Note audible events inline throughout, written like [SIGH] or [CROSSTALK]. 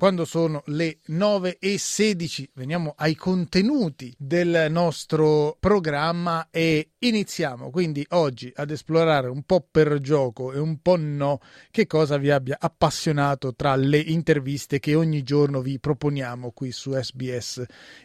Quando sono le 9 e 16 veniamo ai contenuti del nostro programma e iniziamo quindi oggi ad esplorare un po' per gioco e un po' no che cosa vi abbia appassionato tra le interviste che ogni giorno vi proponiamo qui su SBS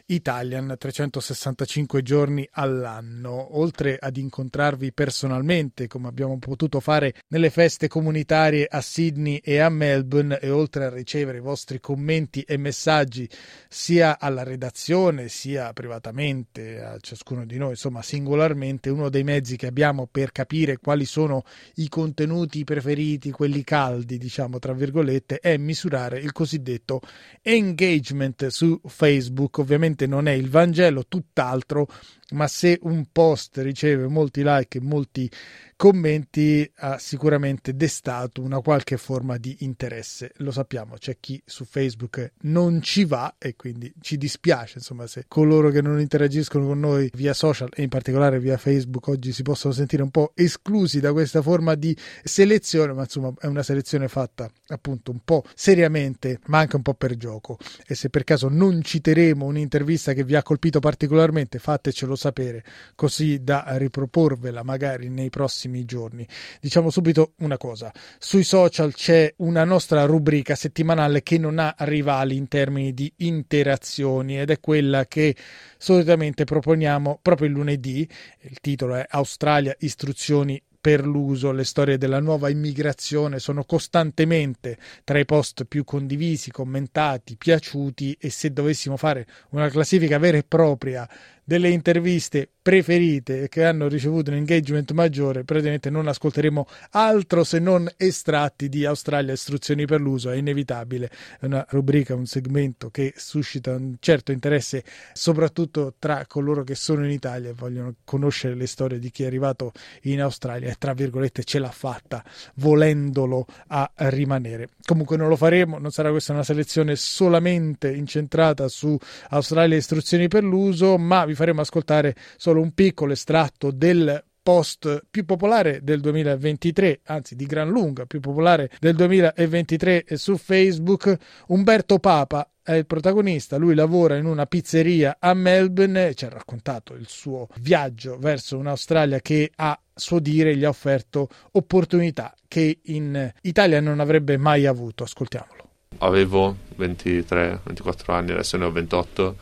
Italian 365 giorni all'anno. Oltre ad incontrarvi personalmente come abbiamo potuto fare nelle feste comunitarie a Sydney e a Melbourne e oltre a ricevere i vostri commenti e messaggi sia alla redazione sia privatamente a ciascuno di noi, insomma singolarmente, uno dei mezzi che abbiamo per capire quali sono i contenuti preferiti, quelli caldi, diciamo tra virgolette, è misurare il cosiddetto engagement su Facebook. Ovviamente non è il Vangelo, tutt'altro, ma se un post riceve molti like e molti commenti ha sicuramente destato una qualche forma di interesse. Lo sappiamo, c'è chi su Facebook non ci va e quindi ci dispiace, insomma, se coloro che non interagiscono con noi via social e in particolare via Facebook oggi si possono sentire un po' esclusi da questa forma di selezione, ma insomma è una selezione fatta appunto un po' seriamente, ma anche un po' per gioco. E se per caso non citeremo un'intervista che vi ha colpito particolarmente, fatecelo sapere, così da riproporvela magari nei prossimi prossimi giorni. Diciamo subito una cosa, sui social c'è una nostra rubrica settimanale che non ha rivali in termini di interazioni ed è quella che solitamente proponiamo proprio il lunedì, il titolo è Australia istruzioni per l'uso, le storie della nuova immigrazione sono costantemente tra i post più condivisi, commentati, piaciuti e se dovessimo fare una classifica vera e propria delle interviste preferite che hanno ricevuto un engagement maggiore, praticamente non ascolteremo altro se non estratti di Australia istruzioni per l'uso, è inevitabile, è una rubrica, un segmento che suscita un certo interesse soprattutto tra coloro che sono in Italia e vogliono conoscere le storie di chi è arrivato in Australia e tra virgolette ce l'ha fatta volendolo a rimanere. Comunque non lo faremo, non sarà questa una selezione solamente incentrata su Australia istruzioni per l'uso, ma vi faremo ascoltare solo un piccolo estratto del post più popolare del 2023, anzi di gran lunga più popolare del 2023 su Facebook. Umberto Papa è il protagonista, lui lavora in una pizzeria a Melbourne e ci ha raccontato il suo viaggio verso un'Australia che a suo dire gli ha offerto opportunità che in Italia non avrebbe mai avuto. Ascoltiamolo. Avevo 23-24 anni, adesso ne ho 28.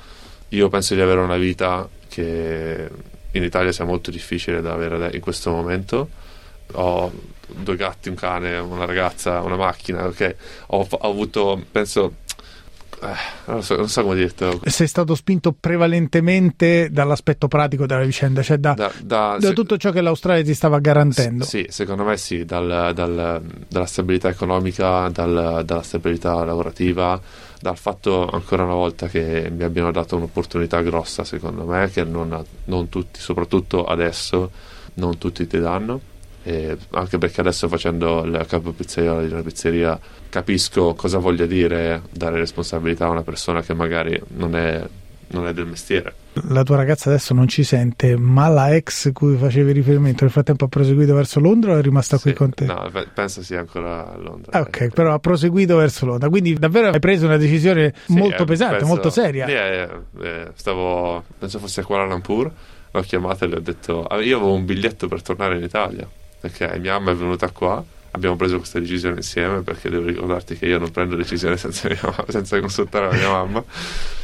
Io penso di avere una vita che in Italia sia molto difficile da avere in questo momento. Ho due gatti, un cane, una ragazza, una macchina, ok? Ho, ho avuto, penso, non, so, non, so, come dirtelo. Sei stato spinto prevalentemente dall'aspetto pratico della vicenda, cioè da, da, da, da tutto ciò che l'Australia ti stava garantendo. Sì, secondo me sì, dal, dal, dalla stabilità economica, dal, dalla stabilità lavorativa dal fatto ancora una volta che mi abbiano dato un'opportunità grossa secondo me che non, non tutti, soprattutto adesso, non tutti ti danno. E anche perché adesso facendo il capo pizzaiolo di una pizzeria capisco cosa voglia dire dare responsabilità a una persona che magari non è non è del mestiere. La tua ragazza adesso non ci sente, ma la ex cui facevi riferimento nel frattempo ha proseguito verso Londra o è rimasta sì, qui con te? No, penso sia ancora a Londra. Ah, ok, però ha proseguito verso Londra, quindi davvero hai preso una decisione sì, molto eh, pesante, penso, molto seria. Eh, eh, stavo, penso fosse a Kuala Lumpur, l'ho chiamata e le ho detto, ah, io avevo un biglietto per tornare in Italia, perché mia mamma è venuta qua abbiamo preso questa decisione insieme perché devo ricordarti che io non prendo decisioni senza, senza consultare la mia mamma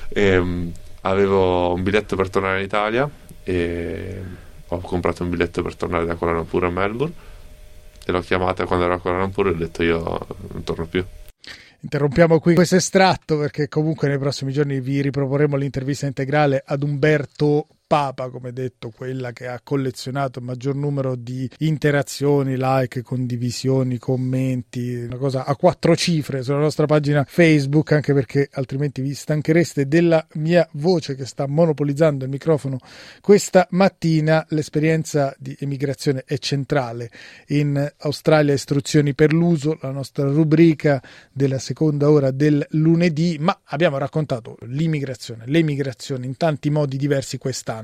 e, ehm, avevo un biglietto per tornare in Italia e ho comprato un biglietto per tornare da Kuala Lumpur a Melbourne e l'ho chiamata quando ero a Kuala Lumpur e ho detto io non torno più. Interrompiamo qui questo estratto perché comunque nei prossimi giorni vi riproporremo l'intervista integrale ad Umberto Papa, come detto, quella che ha collezionato il maggior numero di interazioni, like, condivisioni, commenti, una cosa a quattro cifre sulla nostra pagina Facebook, anche perché altrimenti vi stanchereste della mia voce che sta monopolizzando il microfono questa mattina. L'esperienza di emigrazione è centrale in Australia, istruzioni per l'uso, la nostra rubrica della seconda ora del lunedì, ma abbiamo raccontato l'immigrazione, l'emigrazione in tanti modi diversi quest'anno.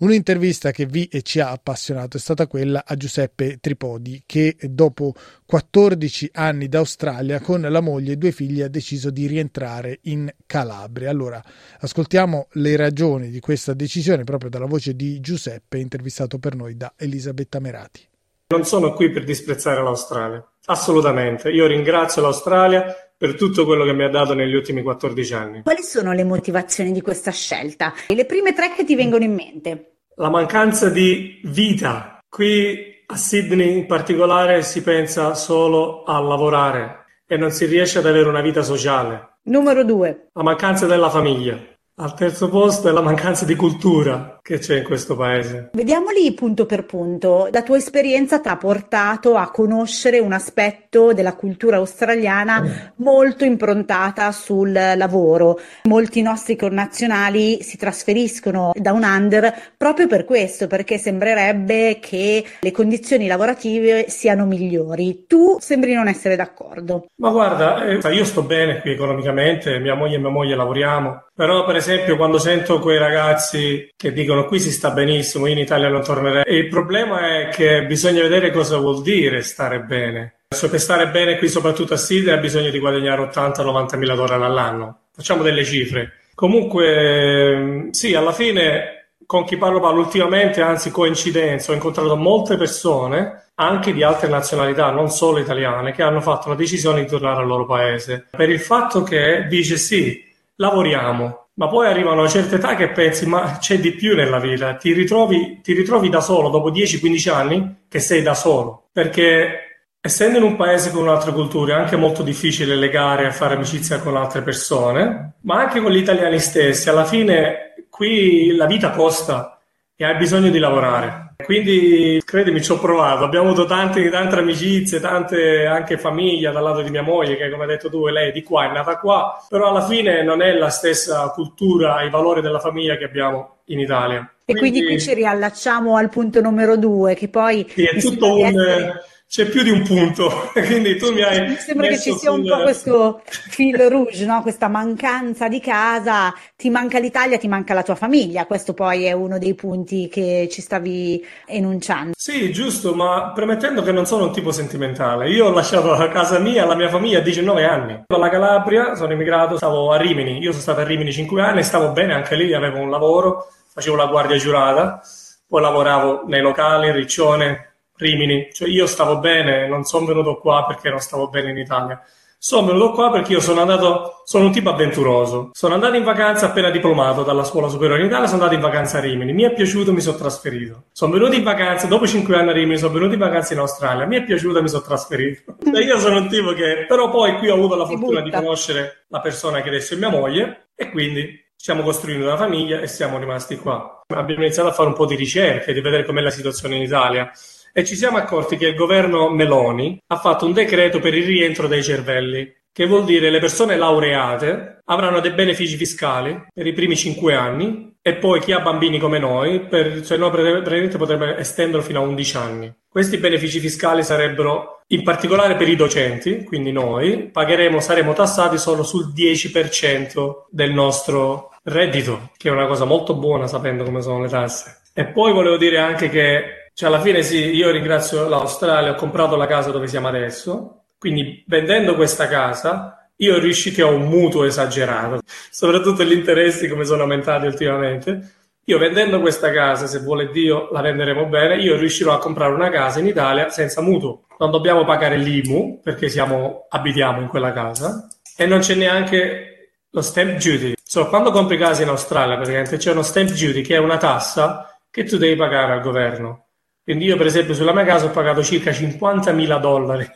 Un'intervista che vi e ci ha appassionato è stata quella a Giuseppe Tripodi che dopo 14 anni d'Australia con la moglie e due figli ha deciso di rientrare in Calabria. Allora, ascoltiamo le ragioni di questa decisione proprio dalla voce di Giuseppe, intervistato per noi da Elisabetta Merati. Non sono qui per disprezzare l'Australia, assolutamente. Io ringrazio l'Australia per tutto quello che mi ha dato negli ultimi 14 anni. Quali sono le motivazioni di questa scelta? Le prime tre che ti vengono in mente? La mancanza di vita. Qui a Sydney in particolare si pensa solo a lavorare e non si riesce ad avere una vita sociale. Numero due. La mancanza della famiglia. Al terzo posto è la mancanza di cultura che c'è in questo paese. Vediamoli punto per punto. La tua esperienza ti ha portato a conoscere un aspetto della cultura australiana molto improntata sul lavoro. Molti nostri connazionali si trasferiscono da un under proprio per questo, perché sembrerebbe che le condizioni lavorative siano migliori. Tu sembri non essere d'accordo. Ma guarda, eh, io sto bene qui economicamente, mia moglie e mia moglie lavoriamo, però per esempio quando sento quei ragazzi che dicono qui si sta benissimo, in Italia non tornerei, il problema è che bisogna vedere cosa vuol dire stare bene. So che stare bene qui soprattutto a Sydney ha bisogno di guadagnare 80-90 mila dollari all'anno. Facciamo delle cifre. Comunque sì, alla fine con chi parlo parlo ultimamente, anzi coincidenza, ho incontrato molte persone anche di altre nazionalità, non solo italiane, che hanno fatto la decisione di tornare al loro paese per il fatto che dice sì, lavoriamo, ma poi arrivano a una certa età che pensi ma c'è di più nella vita, ti ritrovi, ti ritrovi da solo dopo 10-15 anni che sei da solo, perché essendo in un paese con un'altra cultura è anche molto difficile legare e fare amicizia con altre persone, ma anche con gli italiani stessi, alla fine qui la vita costa e hai bisogno di lavorare. Quindi credimi, ci ho provato. Abbiamo avuto tante, tante amicizie, tante anche famiglia dal lato di mia moglie, che come hai detto tu, lei è di qua, è nata qua, però alla fine non è la stessa cultura, i valori della famiglia che abbiamo in Italia. E quindi, quindi qui ci riallacciamo al punto numero due, che poi... Sì, è tutto un... Essere c'è più di un punto, [LAUGHS] quindi tu mi hai... Mi sembra che ci sia un po' questo [LAUGHS] fil rouge, no? questa mancanza di casa, ti manca l'Italia, ti manca la tua famiglia, questo poi è uno dei punti che ci stavi enunciando. Sì, giusto, ma premettendo che non sono un tipo sentimentale, io ho lasciato la casa mia, la mia famiglia a 19 anni, alla Calabria, sono immigrato, stavo a Rimini, io sono stato a Rimini 5 anni, stavo bene anche lì, avevo un lavoro, facevo la guardia giurata, poi lavoravo nei locali, in Riccione, Rimini, cioè io stavo bene, non sono venuto qua perché non stavo bene in Italia. Sono venuto qua perché io sono andato, sono un tipo avventuroso. Sono andato in vacanza appena diplomato dalla scuola superiore in Italia, sono andato in vacanza a Rimini. Mi è piaciuto, mi sono trasferito. Sono venuto in vacanza, dopo cinque anni a Rimini, sono venuto in vacanza in Australia. Mi è piaciuto, mi sono trasferito. [LAUGHS] Cioè io sono un tipo che, però poi qui ho avuto la fortuna di conoscere la persona che adesso è mia moglie e quindi stiamo costruendo una famiglia e siamo rimasti qua. Abbiamo iniziato a fare un po' di ricerche, di vedere com'è la situazione in Italia e ci siamo accorti che il governo Meloni ha fatto un decreto per il rientro dei cervelli, che vuol dire le persone laureate avranno dei benefici fiscali per i primi cinque anni e poi chi ha bambini come noi, per, cioè noi praticamente potrebbe estenderlo fino a 11 anni. Questi benefici fiscali sarebbero in particolare per i docenti, quindi noi pagheremo, saremo tassati solo sul 10% del nostro reddito, che è una cosa molto buona sapendo come sono le tasse. E poi volevo dire anche che cioè, alla fine sì, io ringrazio l'Australia, ho comprato la casa dove siamo adesso, quindi vendendo questa casa io riuscito a un mutuo esagerato, [LAUGHS] soprattutto gli interessi come sono aumentati ultimamente. Io vendendo questa casa, se vuole Dio, la venderemo bene, io riuscirò a comprare una casa in Italia senza mutuo. Non dobbiamo pagare l'IMU perché siamo, abitiamo in quella casa e non c'è neanche lo stamp duty. So, quando compri casa in Australia praticamente c'è uno stamp duty che è una tassa che tu devi pagare al governo. Quindi io per esempio sulla mia casa ho pagato circa 50.000 dollari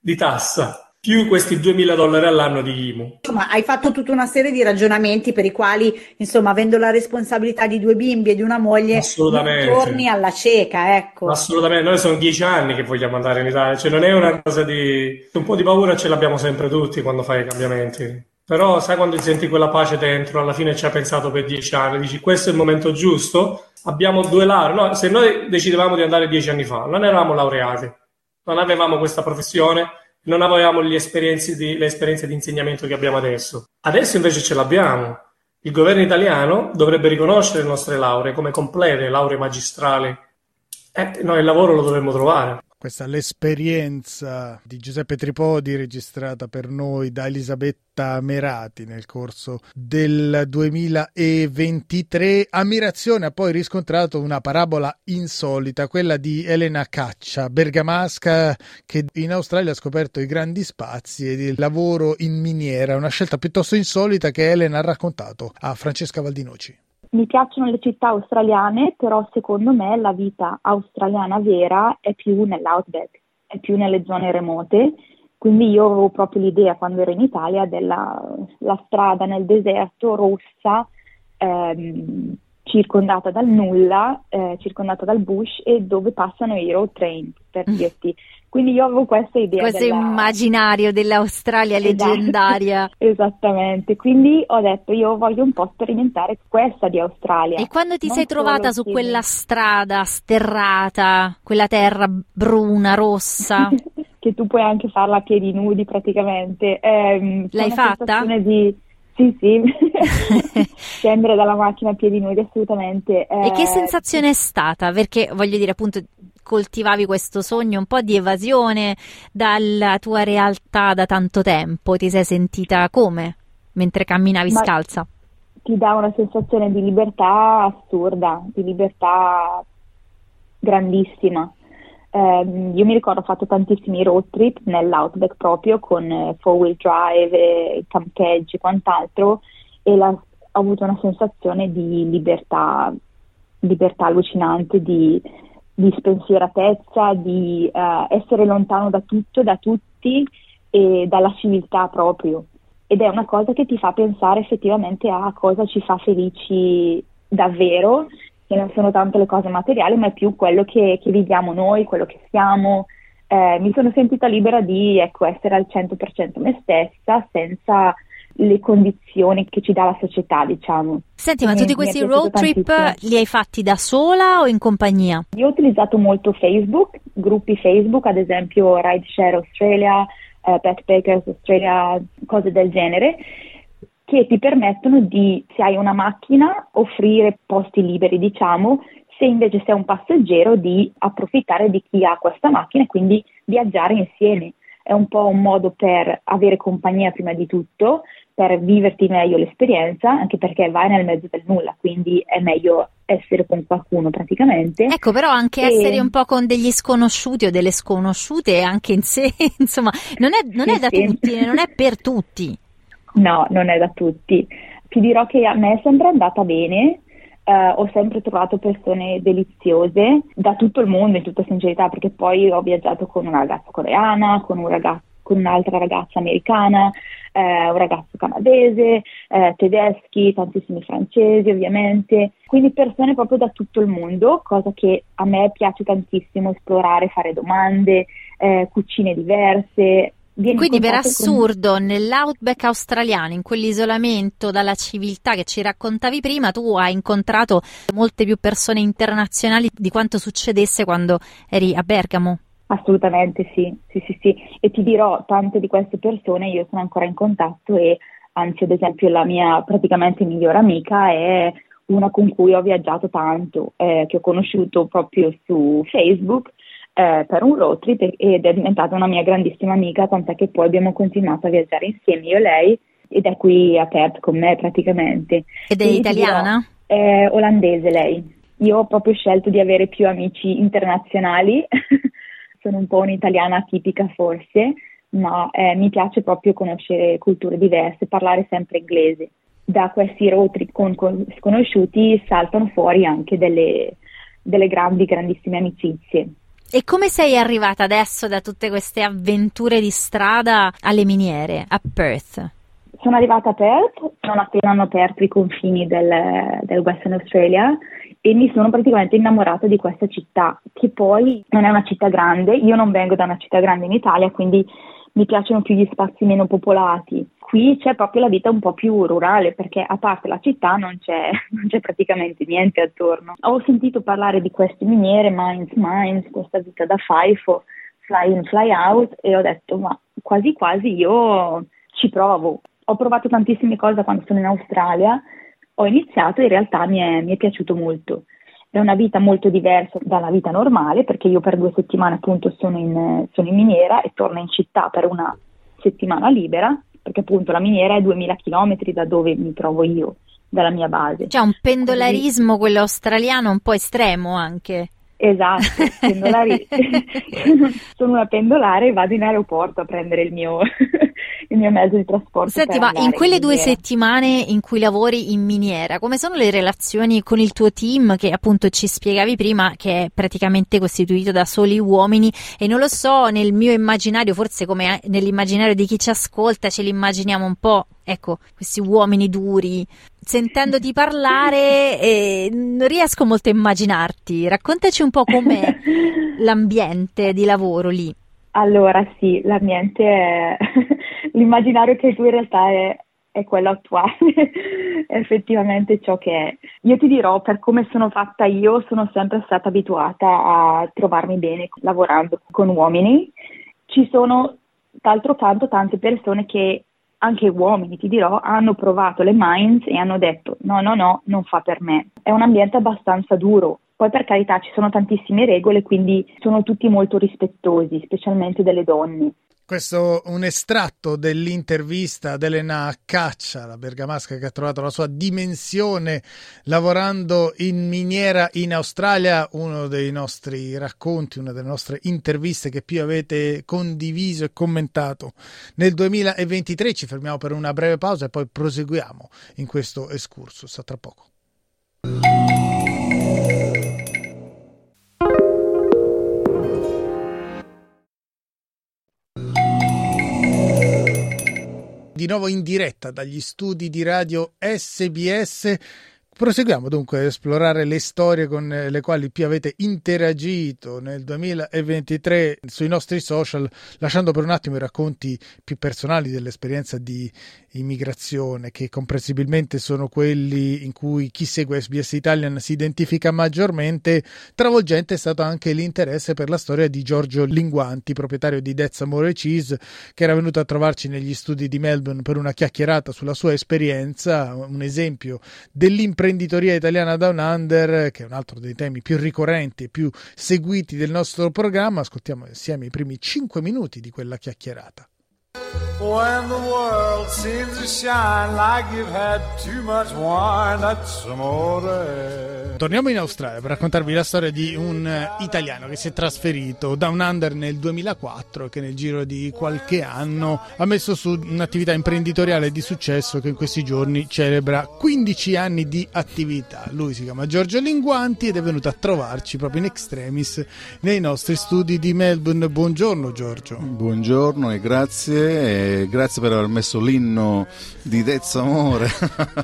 di tassa più questi 2000 dollari all'anno di IMU. Insomma, hai fatto tutta una serie di ragionamenti per i quali, insomma, avendo la responsabilità di due bimbi e di una moglie, torni alla cieca, ecco. Assolutamente, noi sono dieci anni che vogliamo andare in Italia, cioè non è una cosa di... un po' di paura ce l'abbiamo sempre tutti quando fai i cambiamenti. Però sai quando ti senti quella pace dentro, alla fine ci ha pensato per dieci anni, dici questo è il momento giusto, abbiamo due lauree. No, se noi decidevamo di andare dieci anni fa, non eravamo laureati, non avevamo questa professione, non avevamo le esperienze, di, le esperienze di insegnamento che abbiamo adesso. Adesso invece ce l'abbiamo. Il governo italiano dovrebbe riconoscere le nostre lauree come complete, lauree magistrali. E noi il lavoro lo dovremmo trovare questa l'esperienza di Giuseppe Tripodi registrata per noi da Elisabetta Merati nel corso del 2023. Ammirazione ha poi riscontrato una parabola insolita, quella di Elena Caccia, bergamasca che in Australia ha scoperto i grandi spazi e il lavoro in miniera, una scelta piuttosto insolita che Elena ha raccontato a Francesca Valdinoci. Mi piacciono le città australiane, però secondo me la vita australiana vera è più nell'outback, è più nelle zone remote. Quindi io avevo proprio l'idea quando ero in Italia della strada nel deserto rossa, ehm, circondata dal nulla, eh, circondata dal bush e dove passano i road train, per mm. dirti. Quindi io avevo questa idea. Questo della... immaginario dell'Australia esatto. leggendaria. [LAUGHS] Esattamente, quindi ho detto io voglio un po' sperimentare questa di Australia. E quando ti non sei trovata su quella strada sterrata, quella terra bruna, rossa? [LAUGHS] che tu puoi anche farla a piedi nudi praticamente. Eh, L'hai fatta? Di... Sì, sì, [LAUGHS] scendere dalla macchina a piedi nudi assolutamente. Eh, e che sensazione è stata? Perché voglio dire appunto coltivavi questo sogno un po' di evasione dalla tua realtà da tanto tempo? Ti sei sentita come mentre camminavi Ma scalza? Ti dà una sensazione di libertà assurda, di libertà grandissima. Eh, io mi ricordo ho fatto tantissimi road trip nell'outback proprio con eh, four wheel drive, campeggi e quant'altro e la, ho avuto una sensazione di libertà, libertà allucinante, di, di spensieratezza, di uh, essere lontano da tutto, da tutti e dalla civiltà proprio. Ed è una cosa che ti fa pensare effettivamente a cosa ci fa felici davvero, che non sono tanto le cose materiali, ma è più quello che, che viviamo noi, quello che siamo. Eh, mi sono sentita libera di ecco, essere al 100% me stessa senza le condizioni che ci dà la società, diciamo. Senti, ma tutti questi road trip tantissimo. li hai fatti da sola o in compagnia? Io ho utilizzato molto Facebook, gruppi Facebook, ad esempio Rideshare Australia, uh, Backpackers Australia, cose del genere, che ti permettono di, se hai una macchina, offrire posti liberi, diciamo, se invece sei un passeggero di approfittare di chi ha questa macchina e quindi viaggiare insieme. È un po' un modo per avere compagnia prima di tutto, per viverti meglio l'esperienza, anche perché vai nel mezzo del nulla, quindi è meglio essere con qualcuno praticamente. Ecco, però anche e... essere un po' con degli sconosciuti o delle sconosciute anche in sé, [LAUGHS] insomma, non è, non è da tutti, non è per tutti. No, non è da tutti. Ti dirò che a me è sempre andata bene, Uh, ho sempre trovato persone deliziose da tutto il mondo, in tutta sincerità, perché poi ho viaggiato con una ragazza coreana, con, un ragazzo, con un'altra ragazza americana, eh, un ragazzo canadese, eh, tedeschi, tantissimi francesi ovviamente, quindi persone proprio da tutto il mondo, cosa che a me piace tantissimo esplorare, fare domande, cucine diverse, quindi per assurdo con... nell'outback australiano, in quell'isolamento dalla civiltà che ci raccontavi prima, tu hai incontrato molte più persone internazionali di quanto succedesse quando eri a Bergamo. Assolutamente sì, sì, sì, sì. E ti dirò, tante di queste persone io sono ancora in contatto e anzi ad esempio la mia praticamente migliore amica è una con cui ho viaggiato tanto, eh, che ho conosciuto proprio su Facebook eh, per un road trip ed è diventata una mia grandissima amica, tant'è che poi abbiamo continuato a viaggiare insieme io e lei ed è qui a Perth con me praticamente. Ed è e italiana? È olandese lei. Io ho proprio scelto di avere più amici internazionali [LAUGHS] sono un po' un'italiana tipica forse, ma eh, mi piace proprio conoscere culture diverse, parlare sempre inglese. Da questi road trip con, con sconosciuti saltano fuori anche delle, delle grandi, grandissime amicizie. E come sei arrivata adesso da tutte queste avventure di strada alle miniere a Perth? Sono arrivata a Perth non appena hanno aperto i confini del, del Western Australia e mi sono praticamente innamorata di questa città, che poi non è una città grande, io non vengo da una città grande in Italia, quindi mi piacciono più gli spazi meno popolati. Qui c'è proprio la vita un po' più rurale perché a parte la città non c'è, [LAUGHS] non c'è praticamente niente attorno. Ho sentito parlare di queste miniere, mines, mines, questa vita da FIFO, fly in, fly out e ho detto ma quasi quasi io ci provo. Ho provato tantissime cose quando sono in Australia, ho iniziato e in realtà mi è, mi è piaciuto molto. È una vita molto diversa dalla vita normale perché io per due settimane appunto sono in, sono in miniera e torno in città per una settimana libera perché appunto la miniera è 2000 km da dove mi trovo io, dalla mia base. C'è un pendolarismo, quello australiano, un po' estremo anche. Esatto, [LAUGHS] pendolari. [LAUGHS] sono una pendolare e vado in aeroporto a prendere il mio, il mio mezzo di trasporto. Senti, ma in quelle in due settimane in cui lavori in miniera, come sono le relazioni con il tuo team che appunto ci spiegavi prima che è praticamente costituito da soli uomini e non lo so, nel mio immaginario, forse come nell'immaginario di chi ci ascolta, ce li immaginiamo un po' ecco, questi uomini duri. Sentendoti parlare [LAUGHS] eh, non riesco molto a immaginarti. Raccontaci un po' com'è [LAUGHS] l'ambiente di lavoro lì. Allora sì, l'ambiente è [LAUGHS] l'immaginario che tu in realtà è, è quello attuale, è [LAUGHS] effettivamente ciò che è. Io ti dirò, per come sono fatta io, sono sempre stata abituata a trovarmi bene lavorando con uomini. Ci sono, d'altro canto, tante persone che anche uomini, ti dirò, hanno provato le mines e hanno detto no, no, no, non fa per me. È un ambiente abbastanza duro. Poi per carità ci sono tantissime regole, quindi sono tutti molto rispettosi, specialmente delle donne. Questo è un estratto dell'intervista ad Elena Caccia, la bergamasca che ha trovato la sua dimensione lavorando in miniera in Australia, uno dei nostri racconti, una delle nostre interviste che più avete condiviso e commentato nel 2023. Ci fermiamo per una breve pausa e poi proseguiamo in questo escursus. A tra poco. Di nuovo in diretta dagli studi di radio SBS Proseguiamo dunque ad esplorare le storie con le quali più avete interagito nel 2023 sui nostri social, lasciando per un attimo i racconti più personali dell'esperienza di immigrazione, che comprensibilmente sono quelli in cui chi segue SBS Italian si identifica maggiormente. Travolgente è stato anche l'interesse per la storia di Giorgio Linguanti, proprietario di Dezza More Cheese, che era venuto a trovarci negli studi di Melbourne per una chiacchierata sulla sua esperienza, un esempio dell'impresa imprenditoria italiana down under, che è un altro dei temi più ricorrenti e più seguiti del nostro programma. Ascoltiamo insieme i primi 5 minuti di quella chiacchierata. When the world seems to shine like you've had too much wine, that's amore. Torniamo in Australia per raccontarvi la storia di un italiano che si è trasferito da un under nel 2004 e che nel giro di qualche anno ha messo su un'attività imprenditoriale di successo che in questi giorni celebra 15 anni di attività. Lui si chiama Giorgio Linguanti ed è venuto a trovarci proprio in extremis nei nostri studi di Melbourne. Buongiorno Giorgio. Buongiorno e grazie grazie per aver messo l'inno di Dezza Amore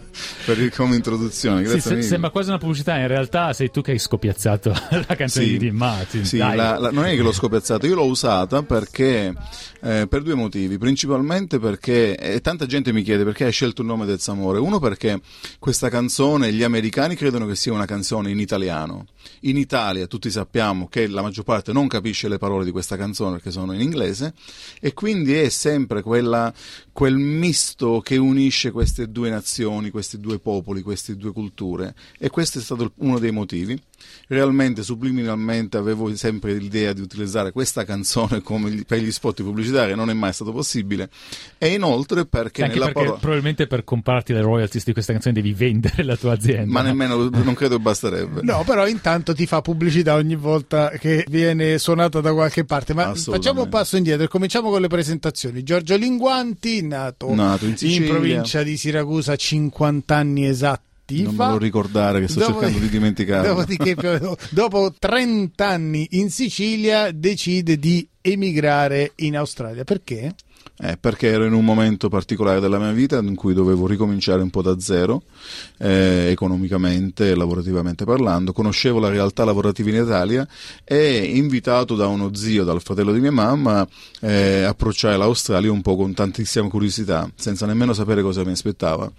[LAUGHS] come introduzione. Sì, se, sembra quasi una pubblicità, in realtà sei tu che hai scopiazzato [LAUGHS] la canzone sì, di Martin. Sì, la, la, non è che l'ho scopiazzato, io l'ho usata perché eh, per due motivi. Principalmente perché, e tanta gente mi chiede perché hai scelto il nome Dezza Amore. Uno perché questa canzone gli americani credono che sia una canzone in italiano. In Italia tutti sappiamo che la maggior parte non capisce le parole di questa canzone perché sono in inglese e quindi è sempre quella, quel misto che unisce queste due nazioni, questi due popoli, queste due culture e questo è stato uno dei motivi. Realmente, subliminalmente, avevo sempre l'idea di utilizzare questa canzone come per gli spot pubblicitari, non è mai stato possibile. E inoltre perché Anche nella perché parola... probabilmente per comparti le royalties di questa canzone devi vendere la tua azienda. Ma nemmeno, non credo basterebbe. No, però intanto ti fa pubblicità ogni volta che viene suonata da qualche parte. Ma facciamo un passo indietro e cominciamo con le presentazioni. Giorgio Linguanti, nato, nato in, in, provincia di Siracusa 50 anni esatti non me lo ricordare che sto Dopo- cercando di dimenticare. Dopodiché, [LAUGHS] dopo 30 anni in Sicilia, decide di emigrare in Australia. Perché? Eh, perché ero in un momento particolare della mia vita in cui dovevo ricominciare un po' da zero, eh, economicamente e lavorativamente parlando. Conoscevo la realtà lavorativa in Italia e invitato da uno zio, dal fratello di mia mamma, eh, approcciai l'Australia un po' con tantissima curiosità, senza nemmeno sapere cosa mi aspettava.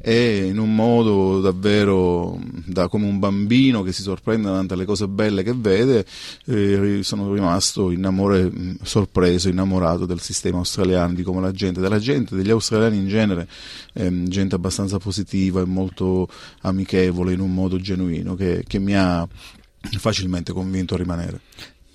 E in un modo davvero da come un bambino che si sorprende davanti alle cose belle che vede, eh, sono rimasto in amore, mh, sorpreso, innamorato del sistema australiano, di come la gente, della gente, degli australiani in genere, ehm, gente abbastanza positiva e molto amichevole in un modo genuino che, che mi ha facilmente convinto a rimanere.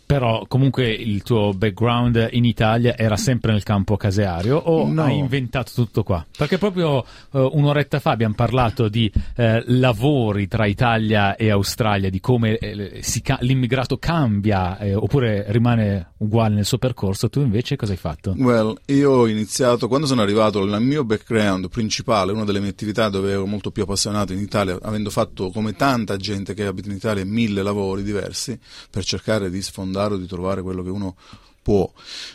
Però comunque il tuo background in Italia era sempre nel campo caseario o No. hai inventato tutto qua? Perché proprio eh, un'oretta fa abbiamo parlato di eh, lavori tra Italia e Australia, di come eh, ca- l'immigrato cambia eh, oppure rimane uguale nel suo percorso. Tu invece cosa hai fatto? Well, io ho iniziato, quando sono arrivato, il mio background principale, una delle mie attività dove ero molto più appassionato in Italia, avendo fatto come tanta gente che abita in Italia mille lavori diversi per cercare di sfondare o di trovare quello che uno può.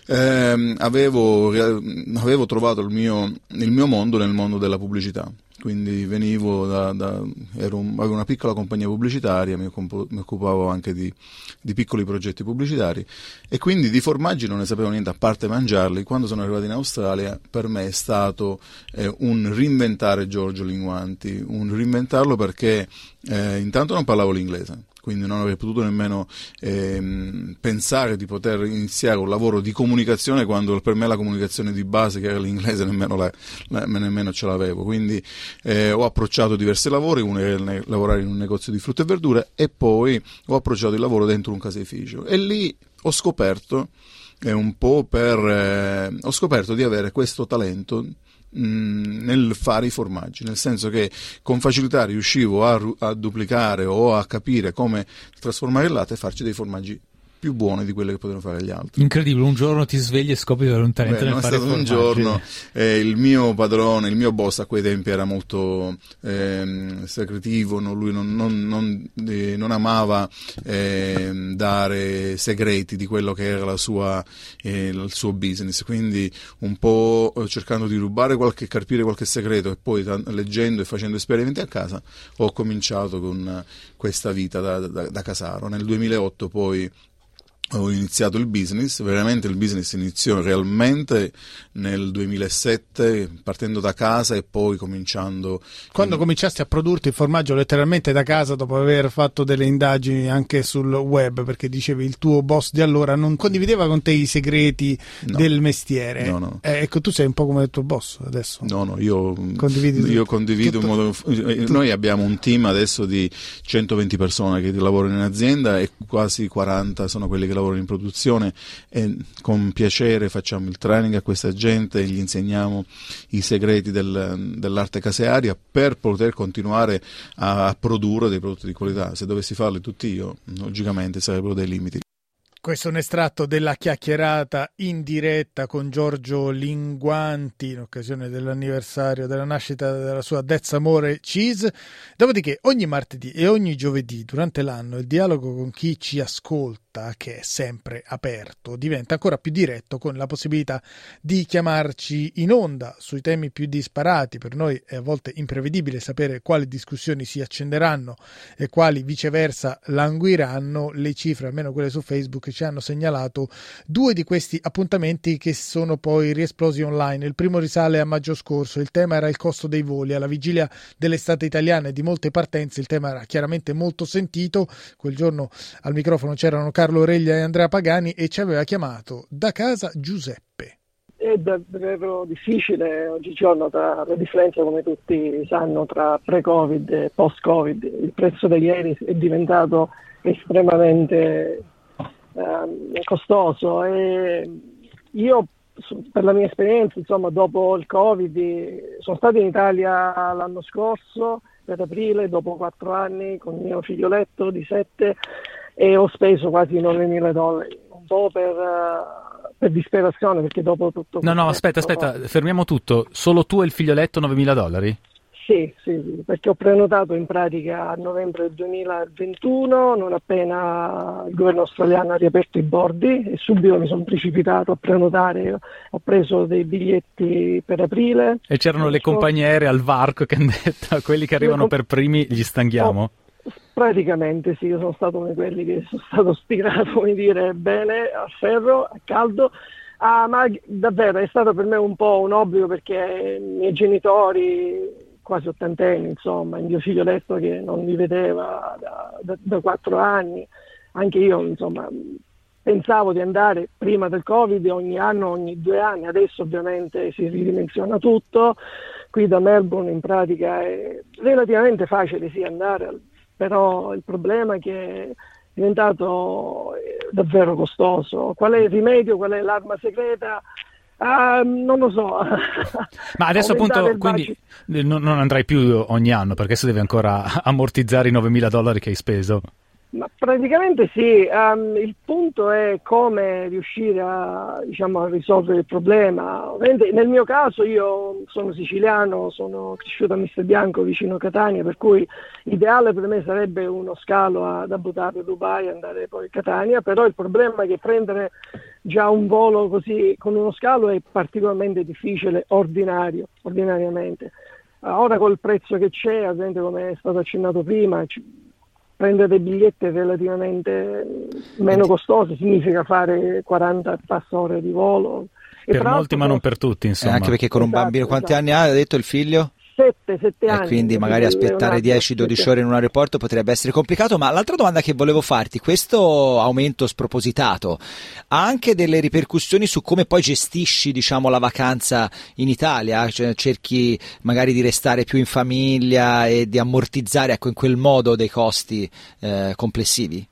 Ehm, avevo, avevo trovato il mio, il mio mondo nel mondo della pubblicità. Quindi venivo da, da- ero avevo una piccola compagnia pubblicitaria, mi occupavo anche di, di piccoli progetti pubblicitari e quindi di formaggi non ne sapevo niente a parte mangiarli. Quando sono arrivato in Australia per me è stato eh, un reinventare Giorgio Linguanti, un reinventarlo perché eh, intanto non parlavo l'inglese, quindi non avrei potuto nemmeno ehm, pensare di poter iniziare un lavoro di comunicazione quando per me la comunicazione di base che era l'inglese nemmeno, la- la- nemmeno ce l'avevo. Quindi eh, ho approcciato diversi lavori, uno era ne- lavorare in un negozio di frutta e verdura e poi ho approcciato il lavoro dentro un caseificio e lì ho scoperto eh, per eh, ho scoperto di avere questo talento nel fare i formaggi, nel senso che con facilità riuscivo a, a duplicare o a capire come trasformare il latte e farci dei formaggi più buoni di quelli che potevano fare gli altri. Incredibile, un giorno ti svegli e scopri di avere un talento Beh, nel non è fare stato un formaggi. giorno, eh, il mio padrone, il mio boss a quei tempi era molto ehm, secretivo, no, lui non, non- non- eh, non amava ehm, dare segreti di quello che era la sua, eh, il suo business, quindi un po' eh, cercando di rubare qualche, carpire qualche segreto e poi tan- leggendo e facendo esperimenti a casa ho cominciato con eh, questa vita da, da- da casaro. Nel 2008 poi ho iniziato il business, veramente il business iniziò realmente nel 2007 partendo da casa e poi cominciando Quando in- cominciasti a produrti il formaggio letteralmente da casa dopo aver fatto delle indagini anche sul web, perché dicevi il tuo boss di allora non condivideva con te i segreti No. del mestiere. No, no. Eh, ecco, tu sei un po' come il tuo boss adesso. No, no, io Condividi io condivido modo. eh, Noi abbiamo un team adesso di 120 persone che lavorano in azienda e quasi 40 sono quelli che lavorano in produzione e con piacere facciamo il training a questa gente e gli insegniamo i segreti del- dell'arte casearia per poter continuare a, produrre dei prodotti di qualità. Se dovessi farli tutti io, logicamente sarebbero dei limiti. Questo è un estratto della chiacchierata in diretta con Giorgio Linguanti in occasione dell'anniversario della nascita della sua Dez Amore Cheese. Dopodiché ogni martedì e ogni giovedì durante l'anno il dialogo con chi ci ascolta, che è sempre aperto, diventa ancora più diretto con la possibilità di chiamarci in onda sui temi più disparati. Per noi è a volte imprevedibile sapere quali discussioni si accenderanno e quali viceversa languiranno. Le cifre, almeno quelle su Facebook, ci hanno segnalato due di questi appuntamenti che sono poi riesplosi online. Il primo risale a maggio scorso, il tema era il costo dei voli. Alla vigilia dell'estate italiana e di molte partenze il tema era chiaramente molto sentito. Quel giorno al microfono c'erano Carlo Reglia e Andrea Pagani e ci aveva chiamato da casa Giuseppe. È davvero difficile oggigiorno tra la differenza, come tutti sanno, tra pre-Covid e post-Covid. Il prezzo degli aerei è diventato estremamente ehm, costoso e io per la mia esperienza, insomma, dopo il Covid, eh, sono stato in Italia l'anno scorso, per aprile, dopo quattro anni, con mio figlioletto di sette e ho speso quasi 9.000 dollari, un po' per, eh, per disperazione, perché dopo tutto... No, no, aspetta, aspetta, fermiamo tutto. Solo tu e il figlioletto 9.000 dollari? Sì, sì, sì, perché ho prenotato in pratica a novembre 2021, non appena il governo australiano ha riaperto i bordi e subito mi sono precipitato a prenotare, ho preso dei biglietti per aprile. E c'erano le compagnie aeree al varco che hanno detto quelli che arrivano per primi gli stanghiamo? Praticamente sì, io sono stato uno di quelli che sono stato stirato, [LAUGHS] come dire, bene, a ferro, a caldo. Ah, ma davvero è stato per me un po' un obbligo perché i miei genitori quasi ottantenni, insomma, il mio figlio adesso che non li vedeva da, quattro anni, anche io, insomma, pensavo di andare prima del Covid ogni anno, ogni due anni, adesso ovviamente si ridimensiona tutto, qui da Melbourne in pratica è relativamente facile sì andare, però il problema è che è diventato eh, davvero costoso. Qual è il rimedio? Qual è l'arma segreta? Uh, non lo so. [LAUGHS] Ma adesso appunto quindi non, non, andrai più ogni anno perché adesso devi ancora [LAUGHS] ammortizzare i 9.000 dollari che hai speso. Ma praticamente sì, um, il punto è come riuscire a, diciamo, a, risolvere il problema. Ovviamente nel mio caso io sono siciliano, sono cresciuto a Mister Bianco vicino a Catania, per cui l'ideale per me sarebbe uno scalo ad Abu Dhabi, Dubai e andare poi a Catania, però il problema è che prendere già un volo così con uno scalo è particolarmente difficile ordinario, ordinariamente. Ora col prezzo che c'è, esempio come è stato accennato prima, prendere dei biglietti relativamente meno costosi, significa fare 40 ore di volo. per molti ma non per tutti, insomma. Eh, anche perché con un esatto, bambino, quanti esatto. anni ha? Ha detto il figlio? 7, 7 anni. E quindi magari aspettare 10-12 ore in un aeroporto potrebbe essere complicato, ma l'altra domanda che volevo farti, questo aumento spropositato ha anche delle ripercussioni su come poi gestisci diciamo, la vacanza in Italia? Cioè, cerchi magari di restare più in famiglia e di ammortizzare ecco, in quel modo dei costi eh, complessivi?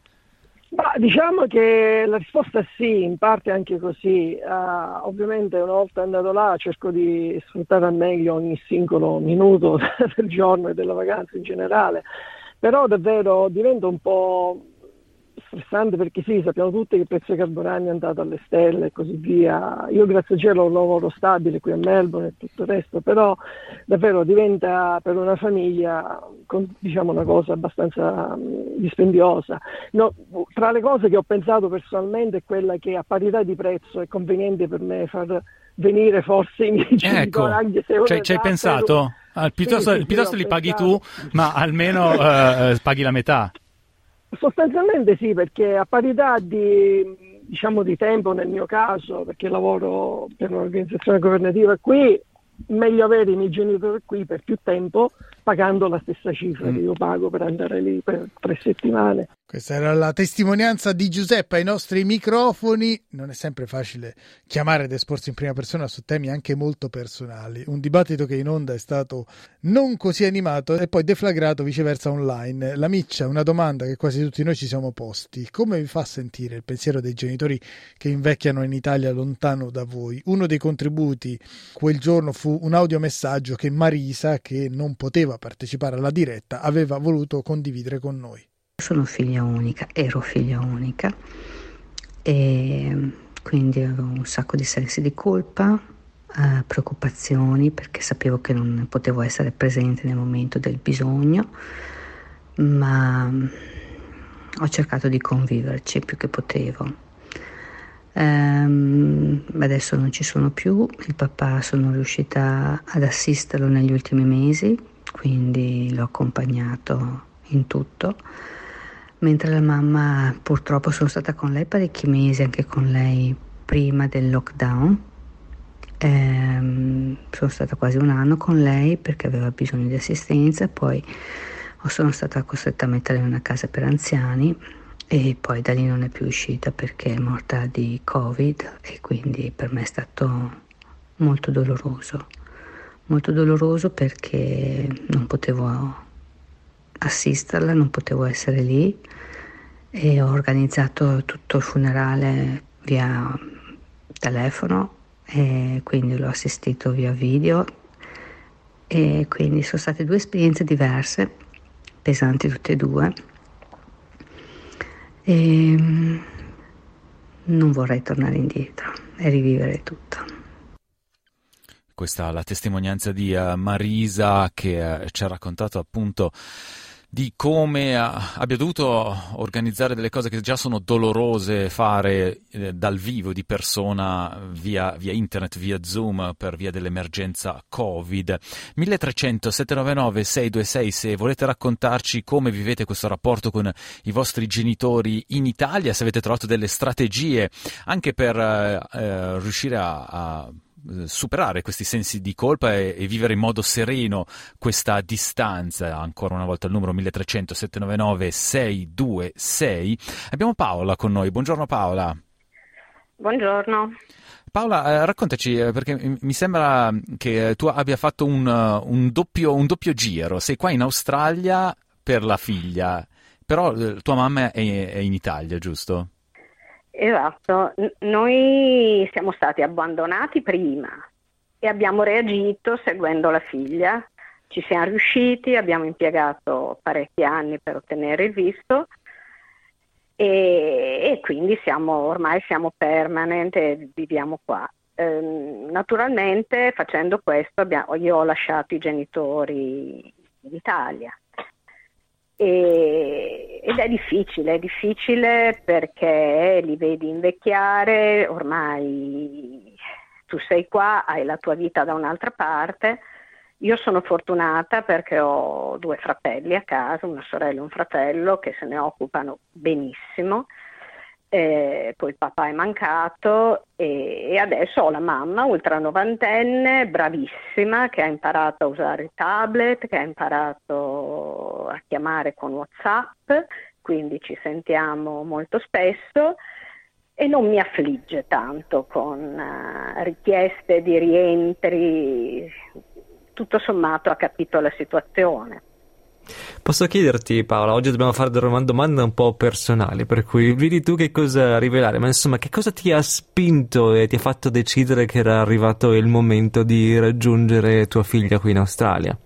Ma diciamo che la risposta è sì, in parte anche così. Uh, ovviamente una volta andato là cerco di sfruttare al meglio ogni singolo minuto [LAUGHS] del giorno e della vacanza in generale, però davvero diventa un po' stressante perché sì, sappiamo tutti che il prezzo dei carburanti è andato alle stelle e così via. Io grazie a cielo ho un lavoro stabile qui a Melbourne e tutto il resto, però davvero diventa per una famiglia diciamo una cosa abbastanza um, dispendiosa. No, tra le cose che ho pensato personalmente è quella che a parità di prezzo è conveniente per me far venire forse i miei ecco. cioè, ci hai pensato? Ah, piuttosto, sì, sì, piuttosto li paghi tu, ma almeno uh, paghi la metà. Sostanzialmente sì, perché a parità di, diciamo, di tempo nel mio caso, perché lavoro per un'organizzazione governativa qui, meglio avere i miei genitori qui per più tempo pagando la stessa cifra mm. che io pago per andare lì per tre settimane. Questa era la testimonianza di Giuseppe ai nostri microfoni. Non è sempre facile chiamare ed esporsi in prima persona su temi anche molto personali. Un dibattito che in onda è stato non così animato e poi deflagrato viceversa online. La Miccia, una domanda che quasi tutti noi ci siamo posti. Come vi fa sentire il pensiero dei genitori che invecchiano in Italia lontano da voi? Uno dei contributi quel giorno fu un audiomessaggio che Marisa, che non poteva partecipare alla diretta, aveva voluto condividere con noi. Sono figlia unica, ero figlia unica e quindi avevo un sacco di sensi di colpa, eh, preoccupazioni perché sapevo che non potevo essere presente nel momento del bisogno, ma ho cercato di conviverci più che potevo. Ehm, adesso non ci sono più, il papà sono riuscita ad assisterlo negli ultimi mesi, quindi l'ho accompagnato in tutto mentre la mamma purtroppo sono stata con lei parecchi mesi, anche con lei prima del lockdown. Ehm, sono stata quasi un anno con lei perché aveva bisogno di assistenza, poi sono stata costretta a metterla in una casa per anziani e poi da lì non è più uscita perché è morta di covid e quindi per me è stato molto doloroso, molto doloroso perché non potevo assisterla, non potevo essere lì e ho organizzato tutto il funerale via telefono e quindi l'ho assistito via video e quindi sono state due esperienze diverse, pesanti tutte e due e non vorrei tornare indietro e rivivere tutto. questa la testimonianza di uh, Marisa che uh, ci ha raccontato appunto di come abbia dovuto organizzare delle cose che già sono dolorose fare eh, dal vivo, di persona, via, via, internet, via Zoom, per via dell'emergenza Covid. 1300 799 626 se volete raccontarci come vivete questo rapporto con i vostri genitori in Italia, se avete trovato delle strategie anche per eh, eh riuscire a, a superare questi sensi di colpa e, e, vivere in modo sereno questa distanza. Ancora una volta il numero 1300 799 626. Abbiamo Paola con noi. Buongiorno Paola. Buongiorno. Paola, eh, raccontaci, eh, perché mi sembra che tu abbia fatto un, un, doppio, un, doppio, giro. Sei qua in Australia per la figlia, però eh, tua mamma è, è in Italia, giusto? Esatto, noi siamo stati abbandonati prima e abbiamo reagito seguendo la figlia. Ci siamo riusciti, abbiamo impiegato parecchi anni per ottenere il visto e, e quindi siamo, ormai siamo permanent e viviamo qua. Eh, naturalmente facendo questo abbiamo, io ho lasciato i genitori in Italia e, ed è difficile, è difficile perché li vedi invecchiare, ormai tu sei qua, hai la tua vita da un'altra parte. Io sono fortunata perché ho due fratelli a casa, una sorella e un fratello che se ne occupano benissimo eh, poi il papà è mancato e, e, adesso ho la mamma ultra novantenne, bravissima, che ha imparato a usare il tablet, che ha imparato a chiamare con Whatsapp, quindi ci sentiamo molto spesso e non mi affligge tanto con uh, richieste di rientri, tutto sommato ha capito la situazione. Posso chiederti, Paola, oggi dobbiamo fare delle domande un po' personali, per cui vedi tu che cosa rivelare, ma insomma, che cosa ti ha spinto e ti ha fatto decidere che era arrivato il momento di raggiungere tua figlia qui in Australia?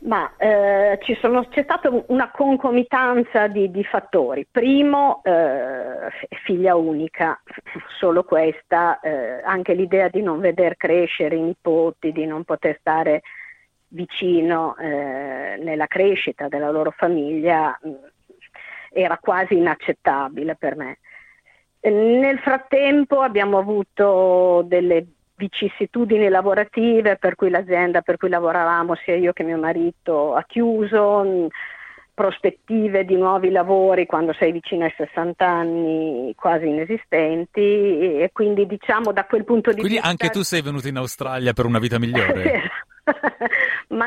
Ma eh, sono, c'è stata una concomitanza di, di fattori. Primo, eh, figlia unica, solo questa, eh, anche l'idea di non veder crescere i nipoti, di non poter stare vicino eh, nella crescita della loro famiglia mh, mm, era quasi inaccettabile per me. Nel frattempo abbiamo avuto delle vicissitudini lavorative per cui l'azienda per cui lavoravamo sia io che mio marito ha chiuso, mh, mm, prospettive di nuovi lavori quando sei vicino ai 60 anni quasi inesistenti e quindi diciamo da quel punto di quindi vista... Quindi anche tu sei venuto in Australia per una vita migliore? [LAUGHS] [LAUGHS] ma,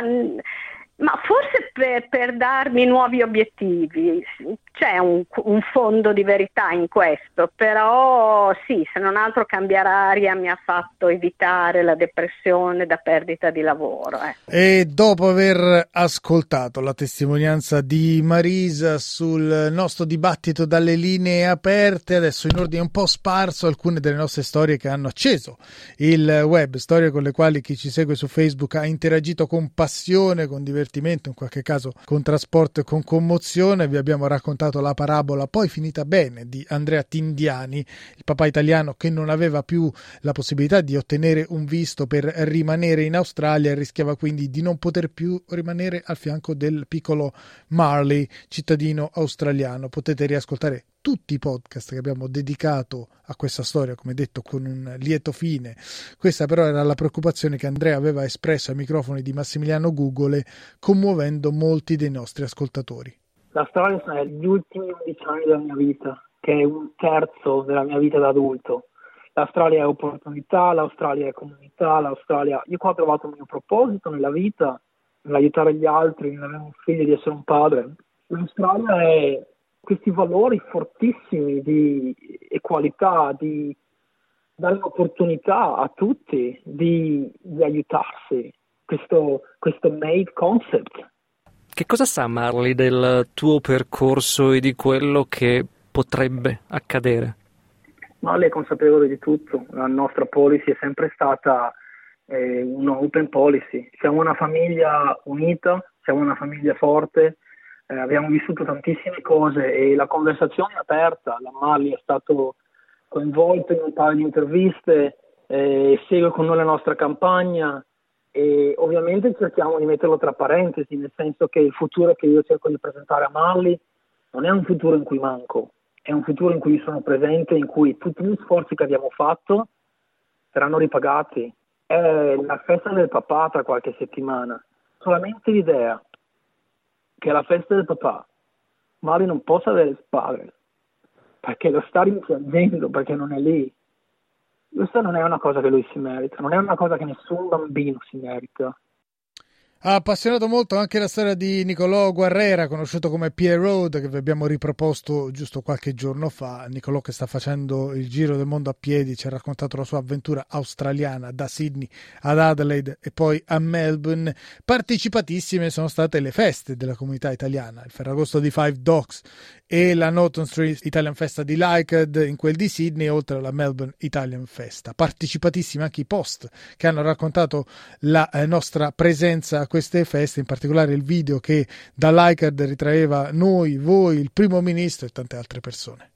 ma, forse per, per, darmi nuovi obiettivi, c'è un, un, fondo di verità in questo, però sì, se non altro cambiare aria mi ha fatto evitare la depressione da perdita di lavoro. Eh. E dopo aver ascoltato la testimonianza di Marisa sul nostro dibattito dalle linee aperte, adesso in ordine un po' sparso alcune delle nostre storie che hanno acceso il web, storie con le quali chi ci segue su Facebook ha interagito con passione, con divertimento, in qualche caso con trasporto e con commozione. Vi abbiamo raccontato la parabola poi finita bene di Andrea Tindiani, il papà italiano che non aveva più la possibilità di ottenere un visto per rimanere in Australia e rischiava quindi di non poter più rimanere al fianco del piccolo Marley, cittadino australiano. Potete riascoltare tutti i podcast che abbiamo dedicato a questa storia, come detto, con un lieto fine. Questa però era la preoccupazione che Andrea aveva espresso ai microfoni di Massimiliano Gugole, commuovendo molti dei nostri ascoltatori. La storia sono gli ultimi 11 anni della mia vita, che è un terzo della mia vita da adulto. L'Australia è opportunità, l'Australia è comunità, l'Australia... Io qua ho trovato il mio proposito nella vita, nell'aiutare gli altri, nell'avere un figlio, di essere un padre. L'Australia è questi valori fortissimi di equalità, di dare un'opportunità a tutti di, di aiutarsi, questo, questo made concept. Che cosa sa Marley del tuo percorso e di quello che potrebbe accadere? Marley è consapevole di tutto, la nostra policy è sempre stata eh, una open policy, siamo una famiglia unita, siamo una famiglia forte, eh, abbiamo vissuto tantissime cose e la conversazione è aperta, la Mali è stato coinvolto in un paio di interviste, eh, segue con noi la nostra campagna e ovviamente cerchiamo di metterlo tra parentesi, nel senso che il futuro che io cerco di presentare a Marley non è un futuro in cui manco, è un futuro in cui sono presente, in cui tutti gli sforzi che abbiamo fatto saranno ripagati. È la festa del papà tra qualche settimana. Solamente l'idea che alla festa del papà Marley non possa avere il padre perché lo sta rimpiangendo, perché non è lì. Questa non è una cosa che lui si merita, non è una cosa che nessun bambino si merita. Ha appassionato molto anche la storia di Nicolò Guerrera, conosciuto come Pierre Road, che vi abbiamo riproposto giusto qualche giorno fa. Nicolò che sta facendo il giro del mondo a piedi, ci ha raccontato la sua avventura australiana da Sydney ad Adelaide e poi a Melbourne. Partecipatissime sono state le feste della comunità italiana, il Ferragosto di Five Dogs e la Norton Street Italian Festa di Liked in quel di Sydney, oltre alla Melbourne Italian Festa. Partecipatissimi anche i post che hanno raccontato la eh, nostra presenza queste feste, in particolare il video che da Liked ritraeva noi, voi, il primo ministro e tante altre persone.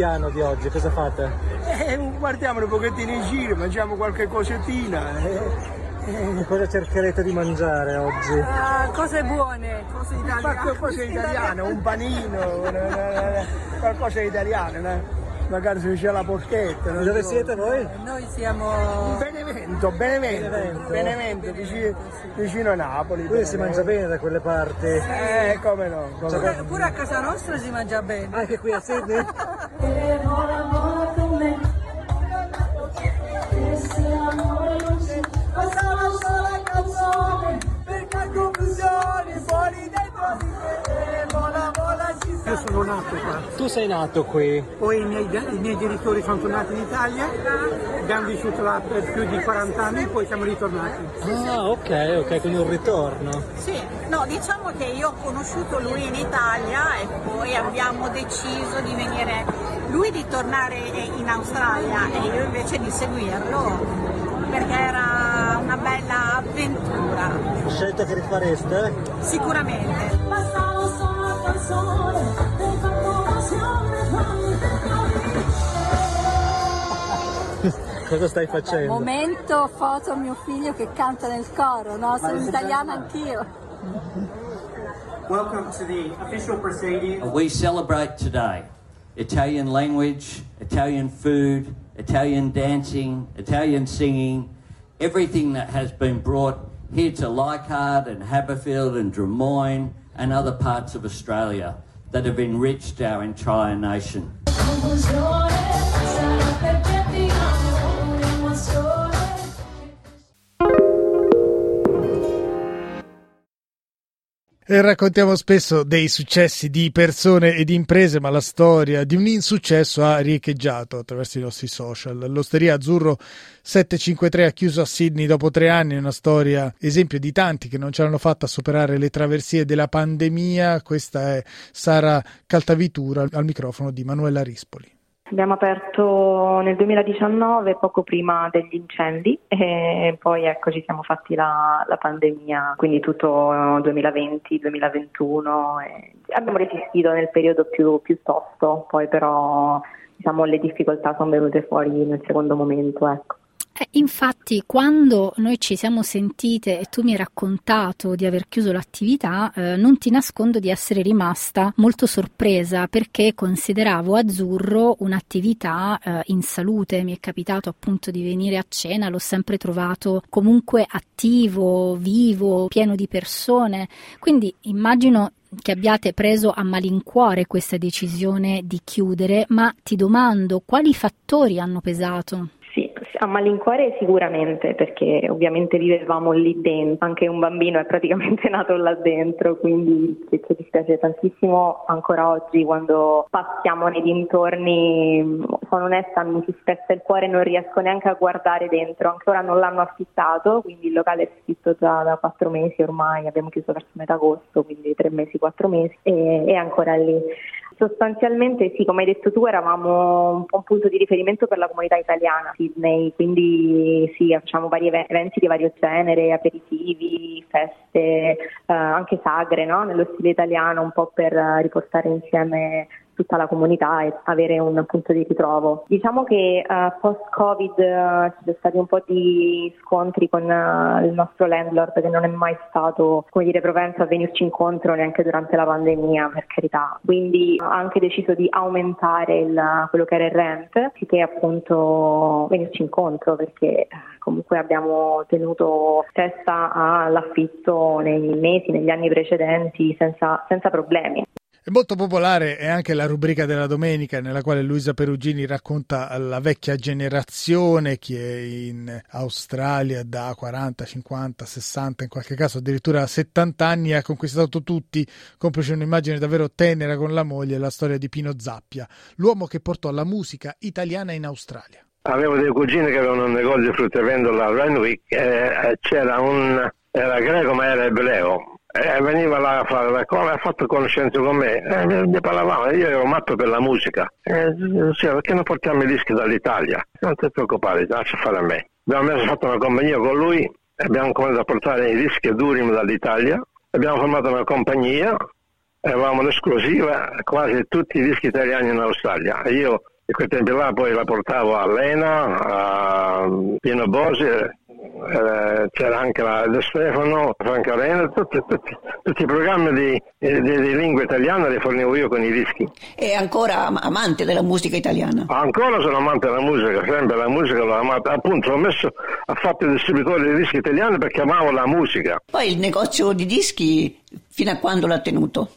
Piano di oggi? Cosa fate? Eh, guardiamo un pochettino in giro, mangiamo qualche cosettina. Eh. Eh, cosa cercherete di mangiare oggi? Ah, cose buone, cose italiane. Qualcosa italiano, un panino, [LAUGHS] una- una- una- qualcosa di italiano, no? Magari se c'è la porchetta. non Dove so. siete voi? Noi siamo... Benevento, Benevento, Benevento. Benevento, vicino, vicino a Napoli. Qui si mangia bene da quelle parti. Eh, come no. Come Cioè, no. Pure a casa nostra si mangia bene. Anche qui a Sydney? [LAUGHS] Io sono nato qua. Tu sei nato qui? Poi i miei, i miei genitori sono tornati in Italia, abbiamo vissuto là per più di 40 anni, poi siamo ritornati. Ah, ok, ok, quindi un ritorno. Sì, no, diciamo che io ho conosciuto lui in Italia e poi abbiamo deciso di venire, lui di tornare in Australia e io invece di seguirlo perché era una bella avventura, Scelta che rifareste? sicuramente. [LAUGHS] Cosa stai facendo? Momento foto mio figlio che canta nel coro, no? Sono italiana anch'io. Welcome to the official proceedings. We celebrate today Italian language, Italian food, Italian dancing, Italian singing, everything that has been brought here to Leichhardt and Haberfield and Drummoyne and other parts of Australia that have enriched our entire nation. E raccontiamo spesso dei successi di persone e di imprese, ma la storia di un insuccesso ha riecheggiato attraverso i nostri social. L'Osteria Azzurro 753 ha chiuso a Sydney dopo tre anni, una storia esempio di tanti che non ce l'hanno fatta superare le traversie della pandemia. Questa è Sara Caltavitura al microfono di Manuela Rispoli. Abbiamo aperto nel 2019, poco prima degli incendi, e poi ecco ci siamo fatti la, la pandemia, quindi tutto 2020-2021. e Abbiamo resistito nel periodo più, più tosto, poi però diciamo, le difficoltà sono venute fuori nel secondo momento. Ecco. Eh, infatti, quando noi ci siamo sentite e tu mi hai raccontato di aver chiuso l'attività, eh, non ti nascondo di essere rimasta molto sorpresa perché consideravo Azzurro un'attività eh, in salute. Mi è capitato appunto di venire a cena, l'ho sempre trovato comunque attivo, vivo, pieno di persone. Quindi immagino che abbiate preso a malincuore questa decisione di chiudere, ma ti domando quali fattori hanno pesato? A malincuore sicuramente, perché ovviamente vivevamo lì dentro, anche un bambino è praticamente [LAUGHS] nato là dentro, quindi ci, ci dispiace tantissimo ancora oggi quando passiamo nei dintorni, sono onesta, mi si spezza il cuore, non riesco neanche a guardare dentro, ancora non l'hanno affittato, quindi il locale è scritto già da quattro mesi ormai, abbiamo chiuso verso metà agosto, quindi tre mesi, quattro mesi, e è ancora lì. Sostanzialmente sì, come hai detto tu, eravamo un po' un punto di riferimento per la comunità italiana Sydney, quindi sì, facciamo vari eventi di vario genere, aperitivi, feste, eh, anche sagre, no? nello stile italiano, un po' per riportare insieme tutta la comunità e avere un punto di ritrovo. Diciamo che uh, post-Covid uh, ci sono stati un po' di scontri con uh, il nostro landlord che non è mai stato, come dire, propenso a venirci incontro neanche durante la pandemia, per carità. Quindi ha anche deciso di aumentare il, quello che era il rent, che appunto venirci incontro perché comunque abbiamo tenuto testa all'affitto nei mesi, negli anni precedenti senza, senza problemi. È molto popolare è anche la rubrica della domenica nella quale Luisa Perugini racconta la vecchia generazione, chi è in Australia da 40, 50, 60, in qualche caso addirittura 70 anni ha conquistato tutti, complice un'immagine davvero tenera con la moglie, la storia di Pino Zappia, l'uomo che portò la musica italiana in Australia. Avevo dei cugini che avevano un negozio di fruttivendolo a Renwick e c'era un, era greco ma era ebreo eh, veniva là a fare la cosa, ha fatto conoscenza con me, eh, ne parlavamo, io ero matto per la musica, eh, cioè, perché non portiamo i dischi dall'Italia? Non ti preoccupare, lascia fare a me. Abbiamo messo, fatto una compagnia con lui, abbiamo cominciato a portare i dischi Durim dall'Italia, abbiamo formato una compagnia, avevamo l'esclusiva quasi tutti i dischi italiani in Australia. Io in quei tempi là poi la portavo a Lena, a Pino Bosi, eh, c'era anche la De Stefano, Franca Arena, tutti, tutti, tutti, i programmi di, di, di, lingua italiana li fornivo io con i dischi. È ancora amante della musica italiana? Ancora sono amante della musica, sempre la musica l'ho amata. Appunto ho messo, ho fatto il distributore di dischi italiani perché amavo la musica. Poi il negozio di dischi fino a quando l'ha tenuto?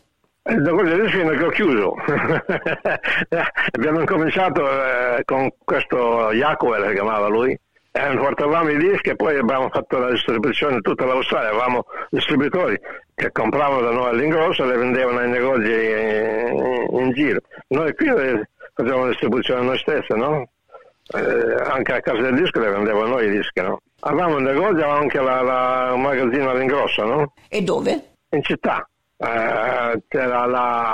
Il negozio di dischi fino a che ho chiuso. [LAUGHS] Abbiamo incominciato eh, con questo Jacovel, che chiamava lui, eh, portavamo i dischi e poi abbiamo fatto la distribuzione in tutta l'Australia, avevamo distributori che compravano da noi all'ingrosso e le vendevano ai negozi in, in giro. Noi qui facevamo la distribuzione noi stessi, no? Eh, anche a casa del disco le vendevano noi i dischi, no? Avevamo un negozio, avevamo anche la, la, un magazzino all'ingrosso, no? E dove? In città. Eh, c'era la,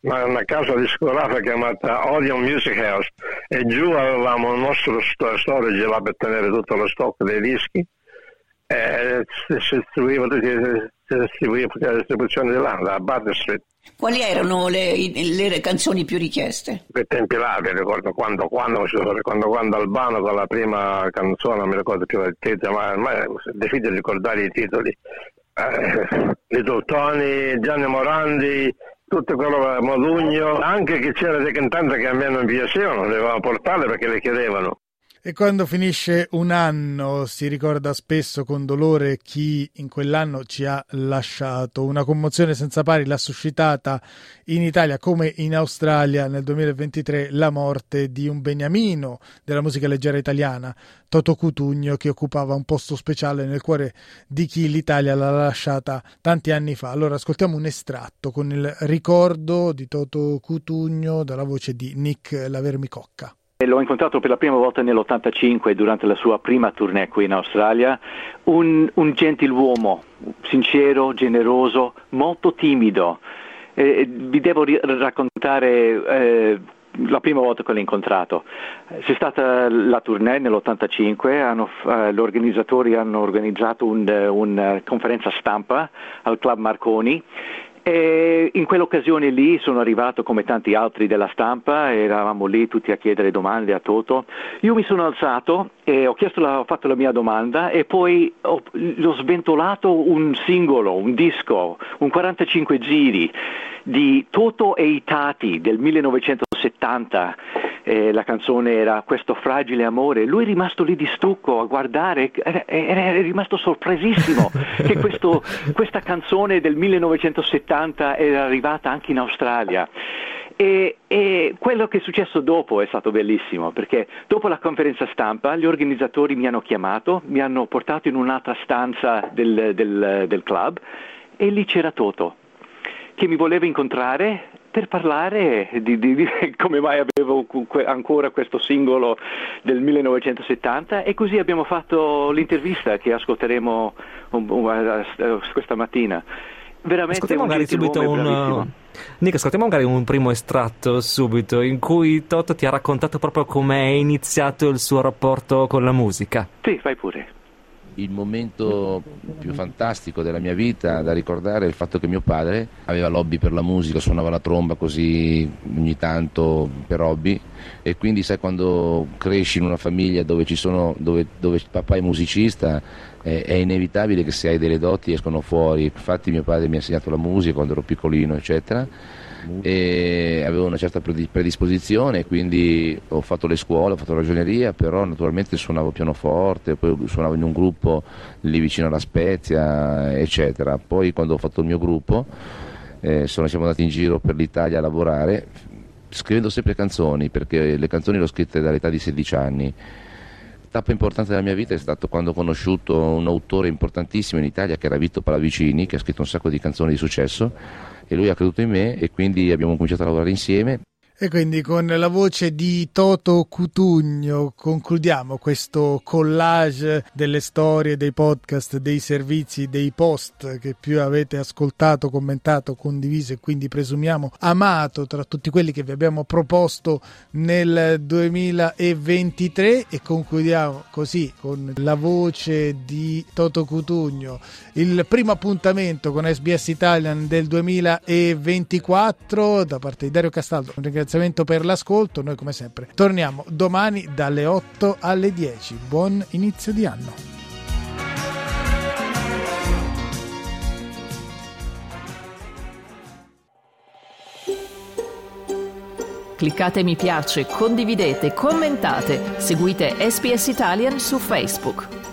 una casa discografica chiamata Odeon Music House e giù avevamo il nostro storage là per tenere tutto lo stock dei dischi e si distribuiva, la distribuzione di là, da Butter Street. Quali erano le, le, canzoni più richieste? Per tempi là, mi ricordo quando, quando, quando, quando Albano con la prima canzone, non mi ricordo più il titolo, ma, ma è difficile ricordare i titoli. Eh, Little Tony, Gianni Morandi, tutto quello Modugno, anche che c'era dei cantanti che a me non piacevano, dovevamo portare perché le chiedevano. E quando finisce un anno si ricorda spesso con dolore chi in quell'anno ci ha lasciato. Una commozione senza pari l'ha suscitata in Italia come in Australia nel 2023 la morte di un beniamino della musica leggera italiana, Toto Cutugno, che occupava un posto speciale nel cuore di chi l'Italia l'ha lasciata tanti anni fa. Allora ascoltiamo un estratto con il ricordo di Toto Cutugno dalla voce di Nick Lavermicocca. L'ho incontrato per la prima volta nell'85 durante la sua prima tournée qui in Australia, un, un gentiluomo, sincero, generoso, molto timido. Eh, vi devo ri- raccontare eh, la prima volta che l'ho incontrato. C'è stata la tournée nell'85, hanno, eh, gli organizzatori hanno organizzato una un conferenza stampa al Club Marconi e in quell'occasione lì sono arrivato come tanti altri della stampa, eravamo lì tutti a chiedere domande a Toto. Io mi sono alzato e ho, la, ho fatto la mia domanda e poi ho, ho sventolato un singolo, un disco, un 45 giri di Toto e i Tati del 1970 eh, la canzone era Questo fragile amore, lui è rimasto lì di stucco a guardare, era, era rimasto sorpresissimo [LAUGHS] che questo, questa canzone del 1970 era arrivata anche in Australia. E, e, quello che è successo dopo è stato bellissimo, perché dopo la conferenza stampa gli organizzatori mi hanno chiamato, mi hanno portato in un'altra stanza del, del, del club e lì c'era Toto, che mi voleva incontrare per parlare di, di, di, [LAUGHS] come mai avevo ancora questo singolo del 1970 e così abbiamo fatto l'intervista che ascolteremo un, un, questa mattina. Veramente Ascoltiamo magari subito un... Nick, ascoltiamo magari un primo estratto subito in cui Toto ti ha raccontato proprio come è iniziato il suo rapporto con la musica. Sì, vai pure il momento più fantastico della mia vita da ricordare è il fatto che mio padre aveva l'hobby per la musica, suonava la tromba così ogni tanto per hobby. E quindi sai quando cresci in una famiglia dove, sono, dove, dove papà è musicista è, è, inevitabile che se hai delle doti escono fuori, infatti mio padre mi ha insegnato la musica quando ero piccolino eccetera e avevo una certa predisposizione, quindi ho fatto le scuole, ho fatto ragioneria, però naturalmente suonavo pianoforte, poi suonavo in un gruppo lì vicino alla Spezia, eccetera. Poi quando ho fatto il mio gruppo eh, sono, siamo andati in giro per l'Italia a lavorare, scrivendo sempre canzoni, perché le canzoni le ho scritte dall'età di 16 anni tappa importante della mia vita è stato quando ho conosciuto un autore importantissimo in Italia che era Vito Palavicini, che ha scritto un sacco di canzoni di successo e lui ha creduto in me e quindi abbiamo cominciato a lavorare insieme e quindi con la voce di Toto Cutugno concludiamo questo collage delle storie, dei podcast, dei servizi, dei post che più avete ascoltato, commentato, condiviso e quindi presumiamo amato tra tutti quelli che vi abbiamo proposto nel 2023 e concludiamo così con la voce di Toto Cutugno il primo appuntamento con SBS Italian del 2024 da parte di Dario Castaldo. Un ringraziamento per l'ascolto. Noi, come sempre, torniamo domani dalle 8 alle 10. Buon inizio di anno. Cliccate mi piace, condividete, commentate, seguite SPS Italian su Facebook.